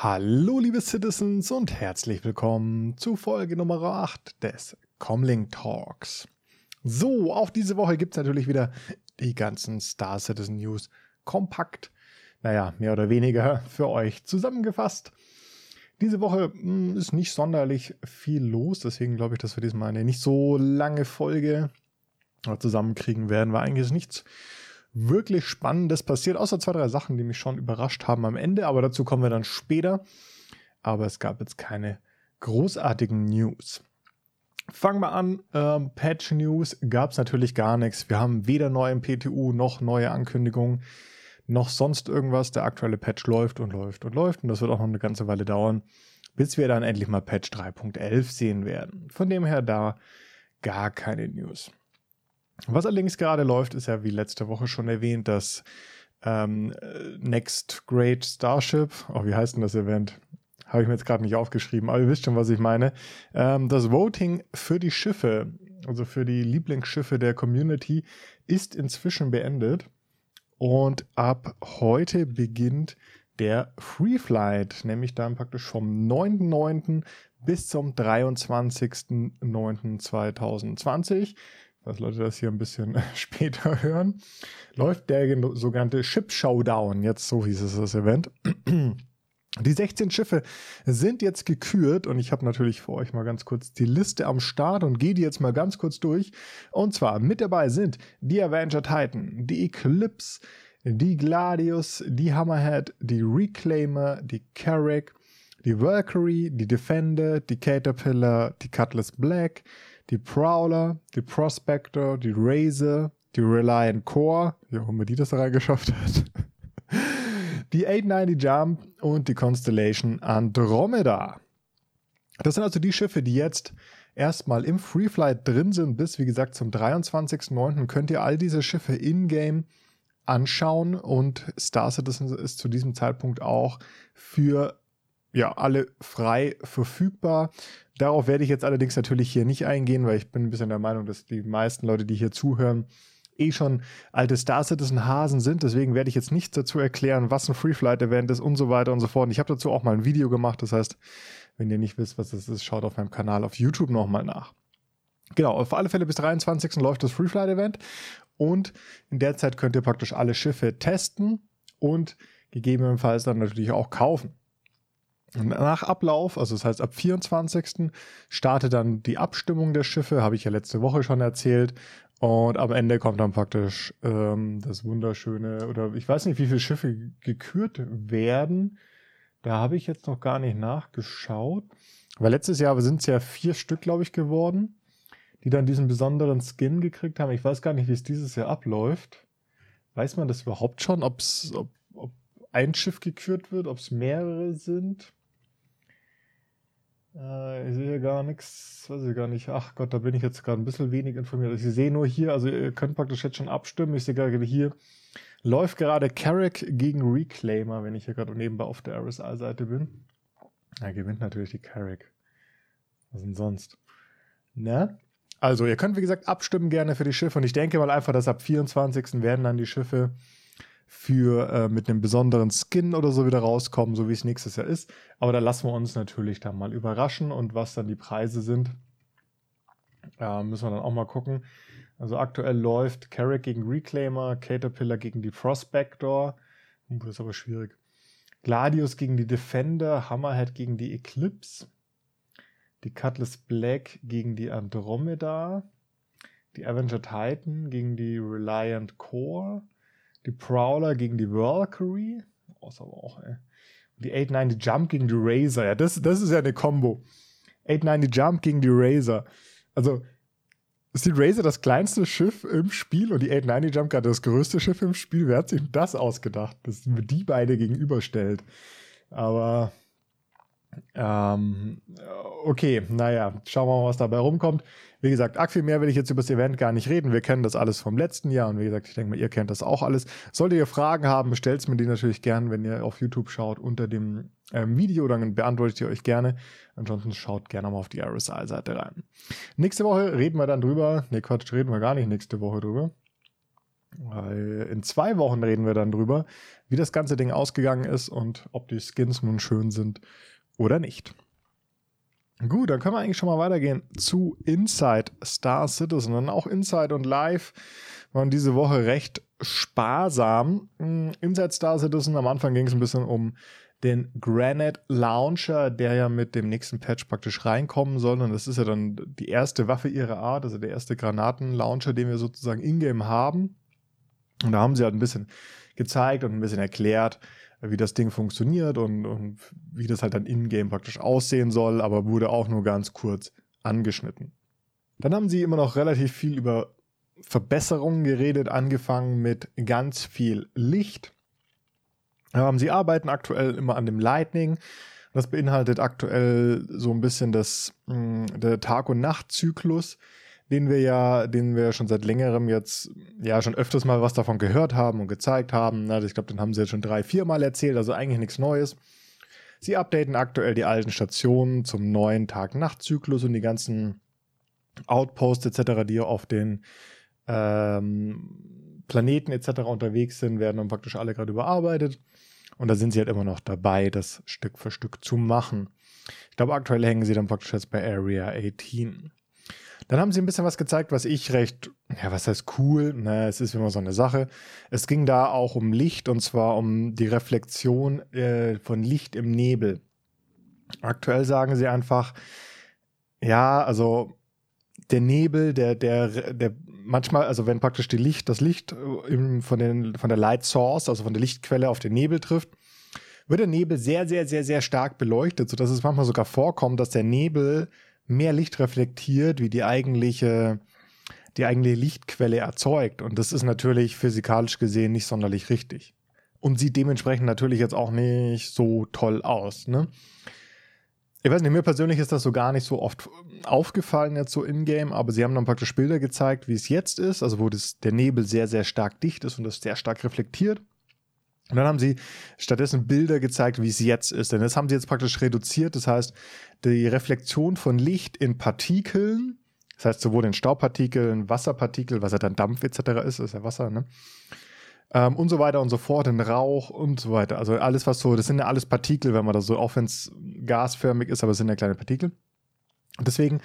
Hallo liebe Citizens und herzlich willkommen zu Folge Nummer 8 des Comlink Talks. So, auch diese Woche gibt es natürlich wieder die ganzen Star Citizen News kompakt, naja, mehr oder weniger für euch zusammengefasst. Diese Woche mh, hm, ist nicht sonderlich viel los, deswegen glaube ich, dass wir diesmal eine nicht so lange Folge zusammenkriegen werden, weil eigentlich ist nichts wirklich Spannendes passiert, außer zwei, drei Sachen, die mich schon überrascht haben am Ende, aber dazu kommen wir dann später. Aber es gab jetzt keine großartigen News. Fangen wir an. Ähm, Patch News gab es natürlich gar nichts. Wir haben weder neue PTU noch neue Ankündigungen noch sonst irgendwas. Der aktuelle Patch läuft und läuft und läuft und das wird auch noch eine ganze Weile dauern, bis wir dann endlich mal Patch 3.11 sehen werden. Von dem her da gar keine News. Was allerdings gerade läuft, ist ja wie letzte Woche schon erwähnt, das ähm, Next Great Starship, oh, wie heißt denn das Event? Habe ich mir jetzt gerade nicht aufgeschrieben, aber ihr wisst schon, was ich meine. Ähm, das Voting für die Schiffe, also für die Lieblingsschiffe der Community, ist inzwischen beendet. Und ab heute beginnt der Free Flight, nämlich dann praktisch vom 9.9. bis zum 23.09.2020 dass Leute das hier ein bisschen später hören, läuft der sogenannte Ship Showdown. Jetzt so hieß es das Event. Die 16 Schiffe sind jetzt gekürt und ich habe natürlich für euch mal ganz kurz die Liste am Start und gehe die jetzt mal ganz kurz durch. Und zwar mit dabei sind die Avenger Titan, die Eclipse, die Gladius, die Hammerhead, die Reclaimer, die Carrack, die Valkyrie, die Defender, die Caterpillar, die Cutlass Black, die Prowler, die Prospector, die Razor, die Reliant Core, wie auch immer die das da reingeschafft hat, die 890 Jump und die Constellation Andromeda. Das sind also die Schiffe, die jetzt erstmal im Free Flight drin sind. Bis, wie gesagt, zum 23.09. könnt ihr all diese Schiffe in-game anschauen und Star Citizen ist zu diesem Zeitpunkt auch für ja, alle frei verfügbar. Darauf werde ich jetzt allerdings natürlich hier nicht eingehen, weil ich bin ein bisschen der Meinung, dass die meisten Leute, die hier zuhören, eh schon alte Star Citizen Hasen sind. Deswegen werde ich jetzt nichts dazu erklären, was ein Free Flight Event ist und so weiter und so fort. Und ich habe dazu auch mal ein Video gemacht. Das heißt, wenn ihr nicht wisst, was das ist, schaut auf meinem Kanal auf YouTube nochmal nach. Genau, auf alle Fälle bis 23. läuft das Free Flight Event. Und in der Zeit könnt ihr praktisch alle Schiffe testen und gegebenenfalls dann natürlich auch kaufen. Nach Ablauf, also das heißt ab 24. startet dann die Abstimmung der Schiffe, habe ich ja letzte Woche schon erzählt. Und am Ende kommt dann praktisch ähm, das wunderschöne, oder ich weiß nicht, wie viele Schiffe gekürt werden. Da habe ich jetzt noch gar nicht nachgeschaut. Weil letztes Jahr sind es ja vier Stück, glaube ich, geworden, die dann diesen besonderen Skin gekriegt haben. Ich weiß gar nicht, wie es dieses Jahr abläuft. Weiß man das überhaupt schon, ob's, ob, ob ein Schiff gekürt wird, ob es mehrere sind? Äh, ich sehe gar nichts, weiß ich gar nicht. Ach Gott, da bin ich jetzt gerade ein bisschen wenig informiert. Ich sehe nur hier, also ihr könnt praktisch jetzt schon abstimmen. Ich sehe gerade hier, läuft gerade Carrick gegen Reclaimer, wenn ich hier gerade nebenbei auf der RSI-Seite bin. Er gewinnt natürlich die Carrick. Was denn sonst? Ne? Also, ihr könnt wie gesagt abstimmen gerne für die Schiffe und ich denke mal einfach, dass ab 24. werden dann die Schiffe für äh, mit einem besonderen Skin oder so wieder rauskommen, so wie es nächstes Jahr ist. Aber da lassen wir uns natürlich dann mal überraschen und was dann die Preise sind, äh, müssen wir dann auch mal gucken. Also aktuell läuft Carrick gegen Reclaimer, Caterpillar gegen die Prospector. Uh, das ist aber schwierig. Gladius gegen die Defender, Hammerhead gegen die Eclipse, die Cutlass Black gegen die Andromeda, die Avenger Titan gegen die Reliant Core, die Prowler gegen die Valkyrie. Oh, ist aber auch, ey. Die 890 Jump gegen die Razor. Ja, das, das ist ja eine Combo. 890 Jump gegen die Razor. Also, ist die Razor das kleinste Schiff im Spiel und die 890 Jump gerade das größte Schiff im Spiel? Wer hat sich das ausgedacht, dass man die beide gegenüberstellt? Aber ähm, okay, naja, schauen wir mal, was dabei rumkommt. Wie gesagt, arg viel mehr will ich jetzt über das Event gar nicht reden. Wir kennen das alles vom letzten Jahr und wie gesagt, ich denke mal, ihr kennt das auch alles. Solltet ihr Fragen haben, bestellt mir die natürlich gern, wenn ihr auf YouTube schaut, unter dem ähm, Video, dann beantworte ich die euch gerne. Ansonsten schaut gerne mal auf die RSI-Seite rein. Nächste Woche reden wir dann drüber. Ne, Quatsch, reden wir gar nicht nächste Woche drüber. In zwei Wochen reden wir dann drüber, wie das ganze Ding ausgegangen ist und ob die Skins nun schön sind oder nicht. Gut, dann können wir eigentlich schon mal weitergehen zu Inside Star Citizen. Und auch Inside und Live waren diese Woche recht sparsam. Hm, Inside Star Citizen, am Anfang ging es ein bisschen um den Granite Launcher, der ja mit dem nächsten Patch praktisch reinkommen soll. Und das ist ja dann die erste Waffe ihrer Art, also der erste Granatenlauncher, den wir sozusagen in-game haben. Und da haben sie halt ein bisschen gezeigt und ein bisschen erklärt, wie das Ding funktioniert und, und wie das halt dann in-game praktisch aussehen soll, aber wurde auch nur ganz kurz angeschnitten. Dann haben sie immer noch relativ viel über Verbesserungen geredet, angefangen mit ganz viel Licht. Ähm, sie arbeiten aktuell immer an dem Lightning. Das beinhaltet aktuell so ein bisschen das, mh, hm, der Tag- und Nachtzyklus den wir ja, den wir schon seit längerem jetzt ja schon öfters mal was davon gehört haben und gezeigt haben. Also ich glaube, den haben sie jetzt schon drei, vier Mal erzählt, also eigentlich nichts Neues. Sie updaten aktuell die alten Stationen zum neuen Tag-Nacht-Zyklus und die ganzen Outposts etc., die auf den ähm, Planeten etc. unterwegs sind, werden dann praktisch alle gerade überarbeitet. Und da sind sie halt immer noch dabei, das Stück für Stück zu machen. Ich glaube, aktuell hängen sie dann praktisch jetzt bei Area 18. Dann haben sie ein bisschen was gezeigt, was ich recht, ja, was heißt cool, ne, es ist immer so eine Sache. Es ging da auch um Licht und zwar um die Reflexion äh, von Licht im Nebel. Aktuell sagen sie einfach, ja, also der Nebel, der, der, der manchmal, also wenn praktisch die Licht, das Licht äh, von, den, von der Light Source, also von der Lichtquelle auf den Nebel trifft, wird der Nebel sehr, sehr, sehr, sehr stark beleuchtet, sodass es manchmal sogar vorkommt, dass der Nebel mehr Licht reflektiert, wie die eigentliche, die eigentliche Lichtquelle erzeugt. Und das ist natürlich physikalisch gesehen nicht sonderlich richtig. Und sieht dementsprechend natürlich jetzt auch nicht so toll aus. Ne? Ich weiß nicht, mir persönlich ist das so gar nicht so oft aufgefallen jetzt so in-game, aber sie haben dann praktisch Bilder gezeigt, wie es jetzt ist, also wo das, der Nebel sehr, sehr stark dicht ist und das sehr stark reflektiert. Und dann haben sie stattdessen Bilder gezeigt, wie es jetzt ist. Denn das haben sie jetzt praktisch reduziert. Das heißt, die Reflexion von Licht in Partikeln, das heißt sowohl in Staubpartikeln, Wasserpartikel, was ja dann Dampf etc. ist, ist ja Wasser, ne? Ähm, und so weiter und so fort, in Rauch und so weiter. Also alles, was so, das sind ja alles Partikel, wenn man das so, auch wenn es gasförmig ist, aber es sind ja kleine Partikel. Deswegen,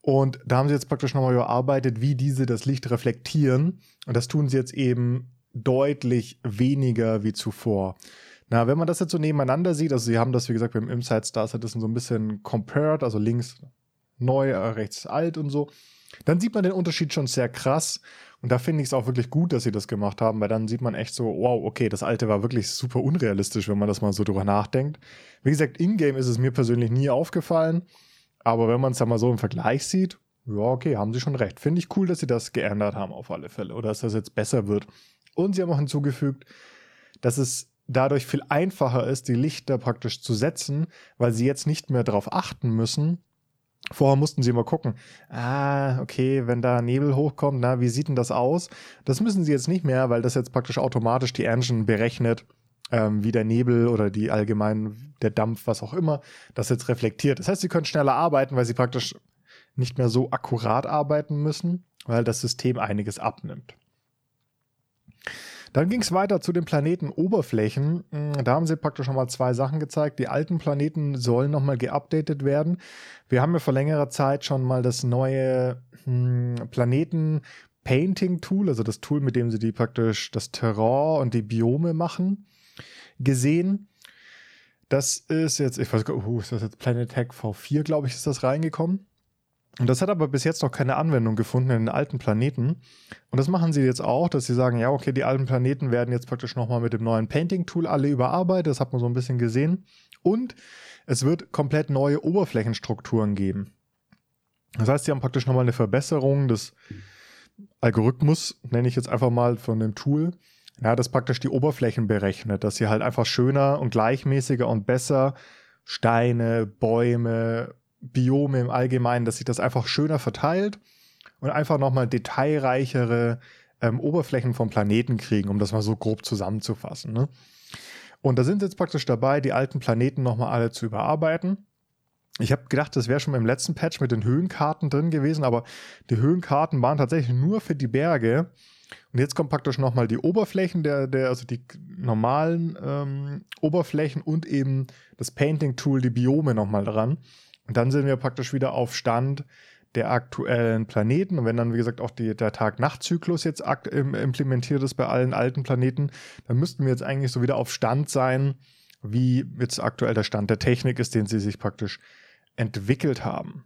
und da haben sie jetzt praktisch nochmal überarbeitet, wie diese das Licht reflektieren. Und das tun sie jetzt eben deutlich weniger wie zuvor. Na, wenn man das jetzt so nebeneinander sieht, also sie haben das, wie gesagt, beim Inside Star Citizen so ein bisschen compared, also links neu, äh, rechts alt und so, dann sieht man den Unterschied schon sehr krass. Und da finde ich es auch wirklich gut, dass sie das gemacht haben, weil dann sieht man echt so, wow, okay, das alte war wirklich super unrealistisch, wenn man das mal so drüber nachdenkt. Wie gesagt, in-game ist es mir persönlich nie aufgefallen, aber wenn man es da mal so im Vergleich sieht, ja, okay, haben sie schon recht. Finde ich cool, dass sie das geändert haben auf alle Fälle oder dass das jetzt besser wird. Und sie haben auch hinzugefügt, dass es dadurch viel einfacher ist, die Lichter praktisch zu setzen, weil sie jetzt nicht mehr darauf achten müssen. Vorher mussten sie immer gucken, ah, okay, wenn da Nebel hochkommt, na, wie sieht denn das aus? Das müssen sie jetzt nicht mehr, weil das jetzt praktisch automatisch die Engine berechnet, ähm, wie der Nebel oder die allgemein, der Dampf, was auch immer, das jetzt reflektiert. Das heißt, sie können schneller arbeiten, weil sie praktisch nicht mehr so akkurat arbeiten müssen, weil das System einiges abnimmt. Dann ging es weiter zu den Planetenoberflächen. Hm, da haben sie praktisch nochmal zwei Sachen gezeigt. Die alten Planeten sollen nochmal geupdatet werden. Wir haben ja vor längerer Zeit schon mal das neue hm, Planeten Painting Tool, also das Tool, mit dem sie die praktisch das Terrain und die Biome machen, gesehen. Das ist jetzt, ich weiß gar nicht, uh, ist das jetzt Planet Hack V4, glaube ich, ist das reingekommen. Und das hat aber bis jetzt noch keine Anwendung gefunden in den alten Planeten. Und das machen sie jetzt auch, dass sie sagen, ja, okay, die alten Planeten werden jetzt praktisch nochmal mit dem neuen Painting-Tool alle überarbeitet. Das hat man so ein bisschen gesehen. Und es wird komplett neue Oberflächenstrukturen geben. Das heißt, sie haben praktisch nochmal eine Verbesserung des Algorithmus, nenne ich jetzt einfach mal von dem Tool. Ja, das praktisch die Oberflächen berechnet, dass sie halt einfach schöner und gleichmäßiger und besser Steine, Bäume, Biome im Allgemeinen, dass sich das einfach schöner verteilt und einfach nochmal detailreichere ähm, Oberflächen vom Planeten kriegen, um das mal so grob zusammenzufassen. Ne? Und da sind sie jetzt praktisch dabei, die alten Planeten nochmal alle zu überarbeiten. Ich habe gedacht, das wäre schon im letzten Patch mit den Höhenkarten drin gewesen, aber die Höhenkarten waren tatsächlich nur für die Berge. Und jetzt kommt praktisch nochmal die Oberflächen, der, der, also die normalen ähm, Oberflächen und eben das Painting-Tool, die Biome nochmal dran. Und dann sind wir praktisch wieder auf Stand der aktuellen Planeten. Und wenn dann, wie gesagt, auch die, der Tag-Nacht-Zyklus jetzt implementiert ist bei allen alten Planeten, dann müssten wir jetzt eigentlich so wieder auf Stand sein, wie jetzt aktuell der Stand der Technik ist, den sie sich praktisch entwickelt haben.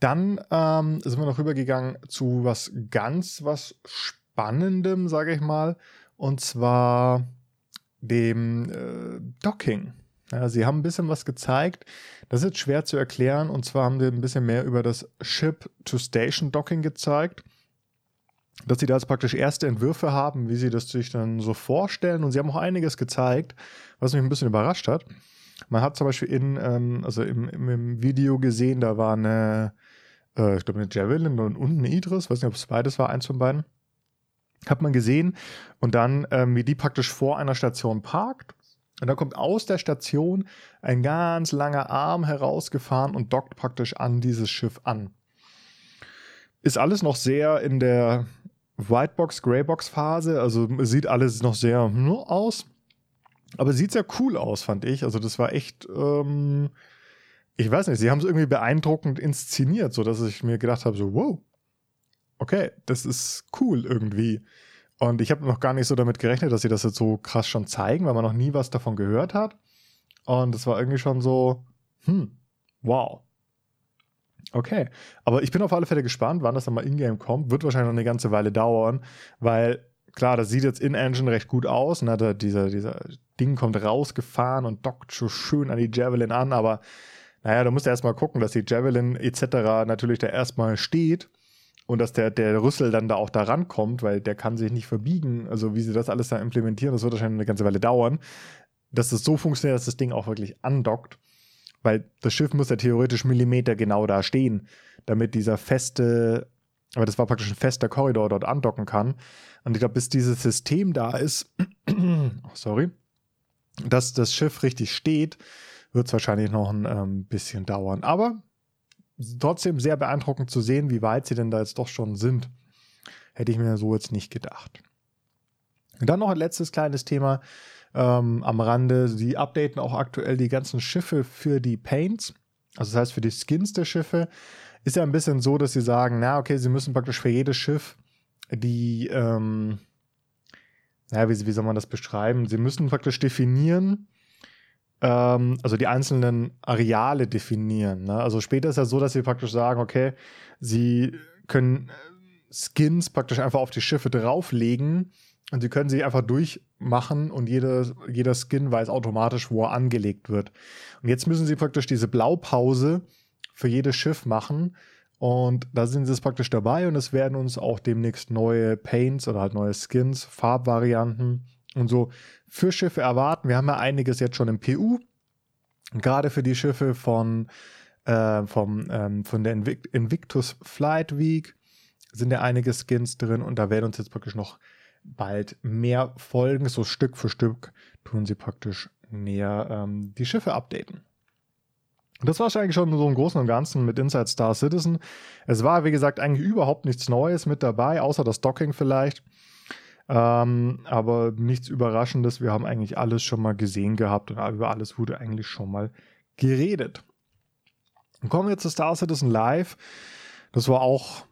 Dann ähm, sind wir noch rübergegangen zu was ganz was Spannendem, sage ich mal, und zwar dem äh, Docking. Ja, sie haben ein bisschen was gezeigt. Das ist jetzt schwer zu erklären. Und zwar haben sie ein bisschen mehr über das Ship-to-Station-Docking gezeigt. Dass sie da jetzt praktisch erste Entwürfe haben, wie sie das sich dann so vorstellen. Und sie haben auch einiges gezeigt, was mich ein bisschen überrascht hat. Man hat zum Beispiel in, ähm, also im, im, Video gesehen, da war eine, äh, ich glaube, eine Javelin und, und eine Idris, weiß nicht, ob es beides war, eins von beiden. Hat man gesehen. Und dann, ähm, wie die praktisch vor einer Station parkt und da kommt aus der Station ein ganz langer Arm herausgefahren und dockt praktisch an dieses Schiff an. Ist alles noch sehr in der Whitebox, Greybox Phase, also sieht alles noch sehr hm, aus. Aber sieht sehr cool aus, fand ich. Also das war echt, ähm, ich weiß nicht, sie haben es irgendwie beeindruckend inszeniert, so dass ich mir gedacht habe, so wow, okay, das ist cool irgendwie. Und ich habe noch gar nicht so damit gerechnet, dass sie das jetzt so krass schon zeigen, weil man noch nie was davon gehört hat. Und es war irgendwie schon so, hm, wow. Okay, aber ich bin auf alle Fälle gespannt, wann das dann mal in-game kommt. Wird wahrscheinlich noch eine ganze Weile dauern, weil klar, das sieht jetzt in-Engine recht gut aus. Ne? Da dieser, dieser Ding kommt rausgefahren und dockt so schön an die Javelin an, aber naja, du musst erstmal gucken, dass die Javelin etc. natürlich da erstmal steht und dass der, der Rüssel dann da auch da rankommt, weil der kann sich nicht verbiegen. Also wie sie das alles da implementieren, das wird wahrscheinlich eine ganze Weile dauern, dass es so funktioniert, dass das Ding auch wirklich andockt. Weil das Schiff muss ja theoretisch Millimeter genau da stehen, damit dieser feste, aber das war praktisch ein fester Korridor dort andocken kann. Und ich glaube, bis dieses System da ist, oh, sorry, dass das Schiff richtig steht, wird es wahrscheinlich noch ein ähm, bisschen dauern. Aber trotzdem sehr beeindruckend zu sehen, wie weit sie denn da jetzt doch schon sind. Hätte ich mir so jetzt nicht gedacht. Und dann noch ein letztes kleines Thema ähm, am Rande. Sie updaten auch aktuell die ganzen Schiffe für die Paints. Also das heißt für die Skins der Schiffe. Ist ja ein bisschen so, dass sie sagen, na okay, sie müssen praktisch für jedes Schiff die, ähm, naja, wie, wie soll man das beschreiben? Sie müssen praktisch definieren, ähm, also die einzelnen Areale definieren. Ne? Also später ist ja so, dass sie praktisch sagen, okay, sie können äh, Skins praktisch einfach auf die Schiffe drauflegen und sie können sie einfach durchmachen und jeder, jeder Skin weiß automatisch, wo er angelegt wird. Und jetzt müssen sie praktisch diese Blaupause für jedes Schiff machen. Und da sind sie jetzt praktisch dabei und es werden uns auch demnächst neue Paints oder halt neue Skins, Farbvarianten und so für Schiffe erwarten. Wir haben ja einiges jetzt schon im PU. Gerade für die Schiffe von, äh, vom, ähm, von der Invict Invictus Flight Week sind ja einige Skins drin und da werden uns jetzt praktisch noch bald mehr folgen. So Stück für Stück tun sie praktisch näher ähm, die Schiffe updaten. Das war eigentlich schon so im Großen und Ganzen mit Inside Star Citizen. Es war, wie gesagt, eigentlich überhaupt nichts Neues mit dabei, außer das Docking vielleicht. Ähm, aber nichts Überraschendes. Wir haben eigentlich alles schon mal gesehen gehabt und über alles wurde eigentlich schon mal geredet. Und kommen wir jetzt zu Star Citizen Live. Das war auch,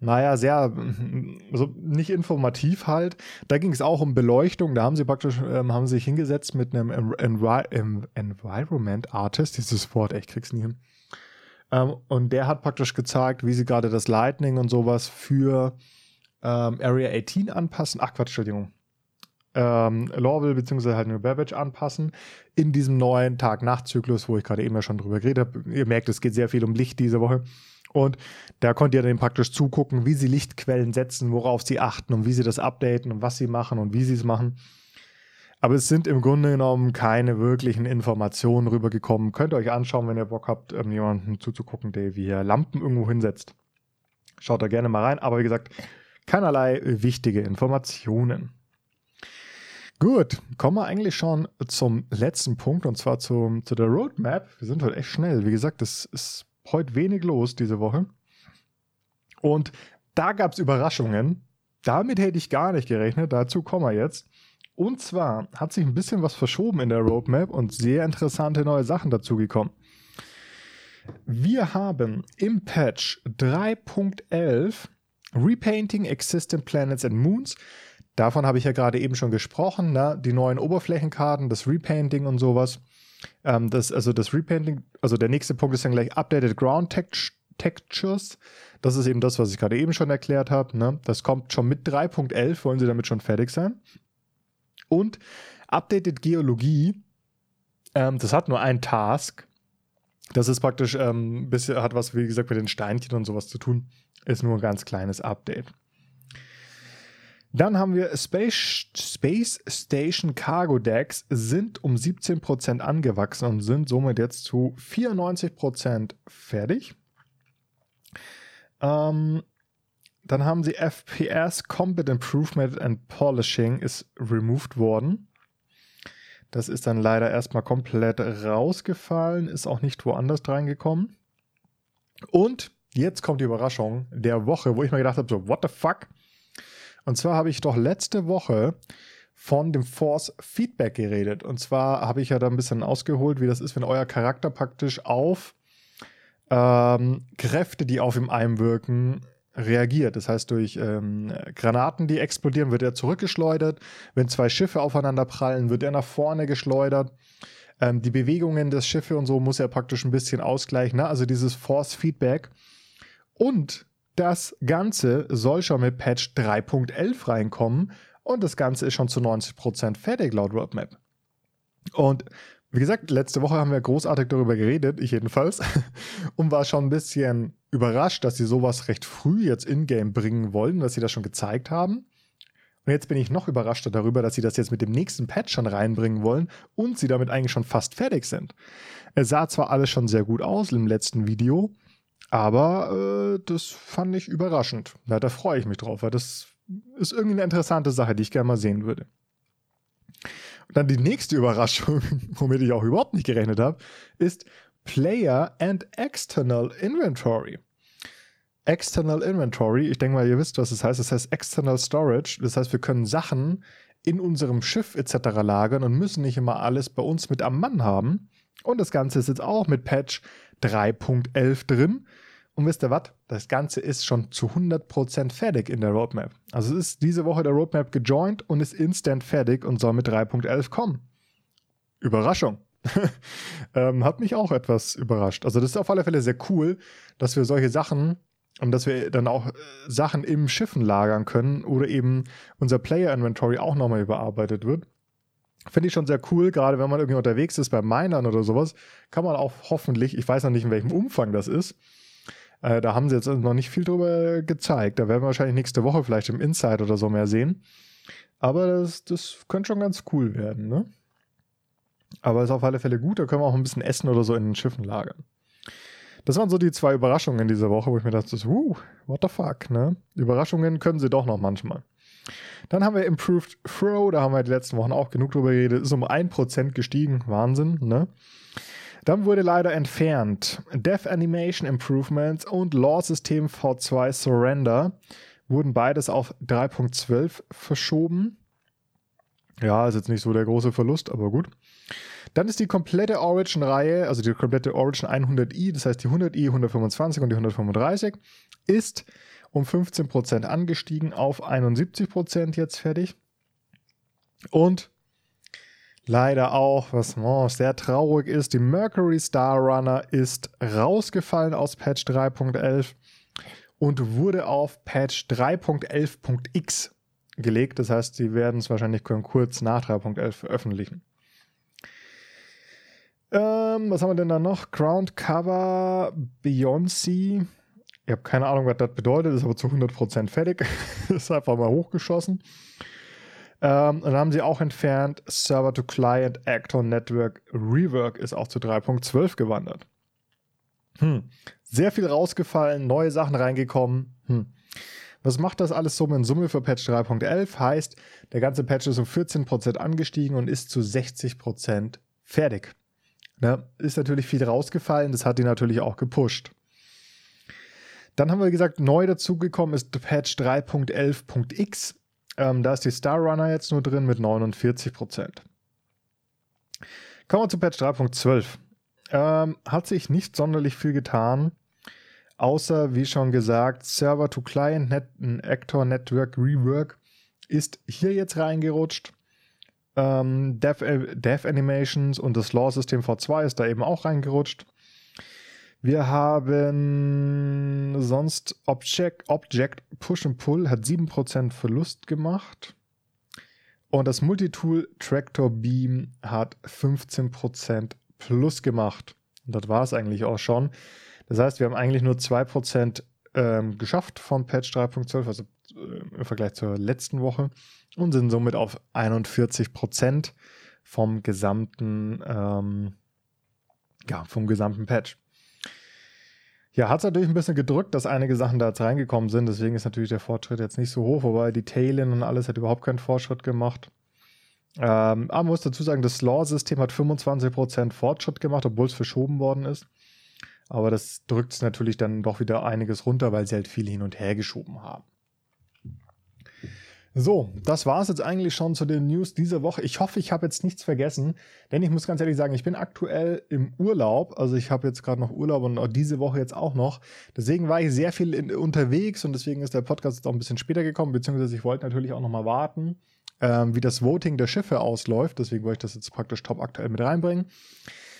naja, sehr, also nicht informativ halt. Da ging es auch um Beleuchtung. Da haben sie praktisch, ähm, haben sich hingesetzt mit einem Envi Environment Artist. Dieses Wort, ich krieg's nie hin. Ähm, und der hat praktisch gezeigt, wie sie gerade das Lightning und sowas für ähm, Area 18 anpassen. Ach Quatsch, Entschuldigung. Ähm, Lorville bzw. halt New Babbage anpassen in diesem neuen Tag-Nacht-Zyklus, wo ich gerade eben ja schon drüber geredet habe. Ihr merkt, es geht sehr viel um Licht diese Woche. Und da könnt ihr dann praktisch zugucken, wie sie Lichtquellen setzen, worauf sie achten und wie sie das updaten und was sie machen und wie sie es machen. Aber es sind im Grunde genommen keine wirklichen Informationen rübergekommen. Könnt ihr euch anschauen, wenn ihr Bock habt, ähm, jemanden zuzugucken, der wie er Lampen irgendwo hinsetzt. Schaut da gerne mal rein. Aber wie gesagt, keinerlei wichtige Informationen. Gut, kommen wir eigentlich schon zum letzten Punkt und zwar zum, zu der Roadmap. Wir sind heute echt schnell. Wie gesagt, es ist heute wenig los diese Woche. Und da gab es Überraschungen. Damit hätte ich gar nicht gerechnet. Dazu kommen wir jetzt. Und zwar hat sich ein bisschen was verschoben in der Roadmap und sehr interessante neue Sachen dazugekommen. Wir haben im Patch 3.11 Repainting Existing Planets and Moons. Davon habe ich ja gerade eben schon gesprochen. Ne? Die neuen Oberflächenkarten, das Repainting und sowas. Ähm, das, also das Repainting, also der nächste Punkt ist dann gleich Updated Ground Textures. Das ist eben das, was ich gerade eben schon erklärt habe. Ne? Das kommt schon mit 3.11, wollen sie damit schon fertig sein. Und Updated Geologie, ähm, das hat nur einen Task. Das ist praktisch, ähm, bisschen, hat was, wie gesagt, mit den Steinchen und sowas zu tun. Ist nur ein ganz kleines Update. Dann haben wir Space, Space Station Cargo Decks sind um 17% angewachsen und sind somit jetzt zu 94% fertig. Ähm, dann haben sie FPS Combat Improvement and Polishing ist removed worden. Das ist dann leider erstmal komplett rausgefallen, ist auch nicht woanders reingekommen. Und jetzt kommt die Überraschung der Woche, wo ich mir gedacht habe, so, what the fuck? Und zwar habe ich doch letzte Woche von dem Force Feedback geredet. Und zwar habe ich ja da ein bisschen ausgeholt, wie das ist, wenn euer Charakter praktisch auf ähm, Kräfte, die auf ihm einwirken, reagiert. Das heißt, durch ähm, Granaten, die explodieren, wird er zurückgeschleudert. Wenn zwei Schiffe aufeinander prallen, wird er nach vorne geschleudert. Ähm, die Bewegungen des Schiffes und so muss er praktisch ein bisschen ausgleichen. Ne? Also dieses Force Feedback. Und das Ganze soll schon mit Patch 3.11 reinkommen. Und das Ganze ist schon zu 90% fertig laut Roadmap. Und wie gesagt, letzte Woche haben wir großartig darüber geredet, ich jedenfalls, und war schon ein bisschen überrascht, dass sie sowas recht früh jetzt in-game bringen wollen, dass sie das schon gezeigt haben. Und jetzt bin ich noch überraschter darüber, dass sie das jetzt mit dem nächsten Patch schon reinbringen wollen und sie damit eigentlich schon fast fertig sind. Es sah zwar alles schon sehr gut aus im letzten Video, aber äh, das fand ich überraschend. Ja, da freue ich mich drauf, weil das ist irgendwie eine interessante Sache, die ich gerne mal sehen würde. Und dann die nächste Überraschung, womit ich auch überhaupt nicht gerechnet habe, ist Player and External Inventory. External Inventory, ich denke mal, ihr wisst, was das heißt. Das heißt External Storage. Das heißt, wir können Sachen in unserem Schiff etc. lagern und müssen nicht immer alles bei uns mit am Mann haben. Und das Ganze ist jetzt auch mit Patch 3.11 drin. Und wisst ihr was? Das Ganze ist schon zu 100% fertig in der Roadmap. Also es ist diese Woche der Roadmap gejoint und ist instant fertig und soll mit 3.11 kommen. Überraschung. ähm, hat mich auch etwas überrascht. Also das ist auf alle Fälle sehr cool, dass wir solche Sachen und dass wir dann auch äh, Sachen im Schiffen lagern können oder eben unser Player Inventory auch nochmal überarbeitet wird. Finde ich schon sehr cool, gerade wenn man irgendwie unterwegs ist bei Minern oder sowas, kann man auch hoffentlich, ich weiß noch nicht in welchem Umfang das ist, äh, da haben sie jetzt noch nicht viel drüber gezeigt. Da werden wir wahrscheinlich nächste Woche vielleicht im Inside oder so mehr sehen. Aber das, das könnte schon ganz cool werden, ne? Aber ist auf alle Fälle gut, da können wir auch ein bisschen Essen oder so in den Schiffen lagern. Das waren so die zwei Überraschungen in dieser Woche, wo ich mir dachte, uh, what the fuck, ne? Überraschungen können sie doch noch manchmal. Dann haben wir Improved Throw, da haben wir die letzten Wochen auch genug drüber geredet, ist um 1% gestiegen, Wahnsinn, ne? Dann wurde leider entfernt. Death Animation Improvements und Law System V2 Surrender wurden beides auf 3.12 verschoben. Ja, ist jetzt nicht so der große Verlust, aber gut. Dann ist die komplette Origin-Reihe, also die komplette Origin 100i, das heißt die 100i, 125 und die 135, ist um 15% angestiegen auf 71% jetzt fertig. Und leider auch, was oh, sehr traurig ist, die Mercury Star Runner ist rausgefallen aus Patch 3.11 und wurde auf Patch 3.11.x gelegt. Das heißt, sie werden es wahrscheinlich kurz nach 3.11 veröffentlichen. Ähm, was haben wir denn da noch? Ground Cover Beyoncé. Ich habe keine Ahnung, was das bedeutet, ist aber zu 100% fertig. ist einfach mal hochgeschossen. Ähm, dann haben sie auch entfernt, Server to Client Actor Network Rework ist auch zu 3.12 gewandert. Hm. Sehr viel rausgefallen, neue Sachen reingekommen. Hm. Was macht das alles so in Summe für Patch 3.11? Heißt, der ganze Patch ist um 14% angestiegen und ist zu 60% fertig. Ne? Ist natürlich viel rausgefallen, das hat die natürlich auch gepusht. Dann haben wir gesagt, neu dazugekommen ist Patch 3.11.x. Ähm, da ist die Star Runner jetzt nur drin mit 49%. Kommen wir zu Patch 3.12. Ähm, hat sich nicht sonderlich viel getan, außer, wie schon gesagt, Server-to-Client, Net Actor Network Rework ist hier jetzt reingerutscht. Ähm, Dev, äh, Dev Animations und das Law-System V2 ist da eben auch reingerutscht. Wir haben sonst Object, Object Push and Pull hat 7% Verlust gemacht. Und das Multitool Tractor Beam hat 15% Plus gemacht. Und das war es eigentlich auch schon. Das heißt, wir haben eigentlich nur 2% ähm, geschafft vom Patch 3.12, also im Vergleich zur letzten Woche, und sind somit auf 41% vom gesamten, ähm, ja, vom gesamten Patch. Ja, hat es natürlich ein bisschen gedrückt, dass einige Sachen da jetzt reingekommen sind. Deswegen ist natürlich der Fortschritt jetzt nicht so hoch, wobei die Tailin und alles hat überhaupt keinen Fortschritt gemacht. Ähm, aber man muss dazu sagen, das Law-System hat 25% Fortschritt gemacht, obwohl es verschoben worden ist. Aber das drückt es natürlich dann doch wieder einiges runter, weil sie halt viel hin und her geschoben haben. So, das war es jetzt eigentlich schon zu den News dieser Woche. Ich hoffe, ich habe jetzt nichts vergessen, denn ich muss ganz ehrlich sagen, ich bin aktuell im Urlaub. Also ich habe jetzt gerade noch Urlaub und auch diese Woche jetzt auch noch. Deswegen war ich sehr viel in, unterwegs und deswegen ist der Podcast jetzt auch ein bisschen später gekommen, beziehungsweise ich wollte natürlich auch noch mal warten, ähm, wie das Voting der Schiffe ausläuft. Deswegen wollte ich das jetzt praktisch top aktuell mit reinbringen.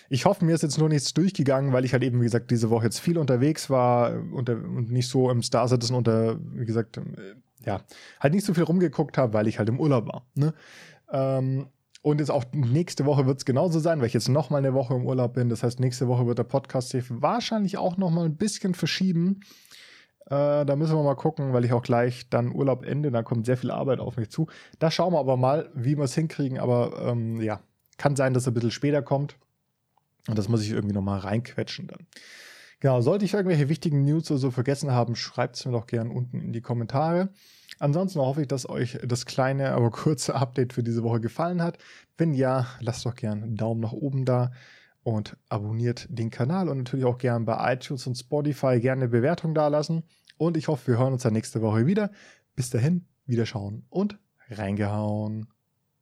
Ich hoffe, mir ist jetzt nur nichts durchgegangen, weil ich halt eben, wie gesagt, diese Woche jetzt viel unterwegs war und, und nicht so im Star Citizen unter, wie gesagt, ja, halt nicht so viel rumgeguckt habe, weil ich halt im Urlaub war. Ne? Ähm, und jetzt auch nächste Woche wird es genauso sein, weil ich jetzt noch mal eine Woche im Urlaub bin. Das heißt, nächste Woche wird der Podcast sich wahrscheinlich auch noch mal ein bisschen verschieben. Äh, da müssen wir mal gucken, weil ich auch gleich dann Urlaub ende. Da kommt sehr viel Arbeit auf mich zu. Da schauen wir aber mal, wie wir es hinkriegen. Aber ähm, ja, kann sein, dass es ein bisschen später kommt. Und das muss ich irgendwie noch mal reinquetschen dann. Genau, sollte ich irgendwelche wichtigen News oder so vergessen haben, schreibt es mir doch gerne unten in die Kommentare. Ansonsten hoffe ich, dass euch das kleine, aber kurze Update für diese Woche gefallen hat. Wenn ja, lasst doch gerne einen Daumen nach oben da und abonniert den Kanal und natürlich auch gerne bei iTunes und Spotify gerne eine Bewertung dalassen. Und ich hoffe, wir hören uns dann nächste Woche wieder. Bis dahin, wiederschauen und reingehauen.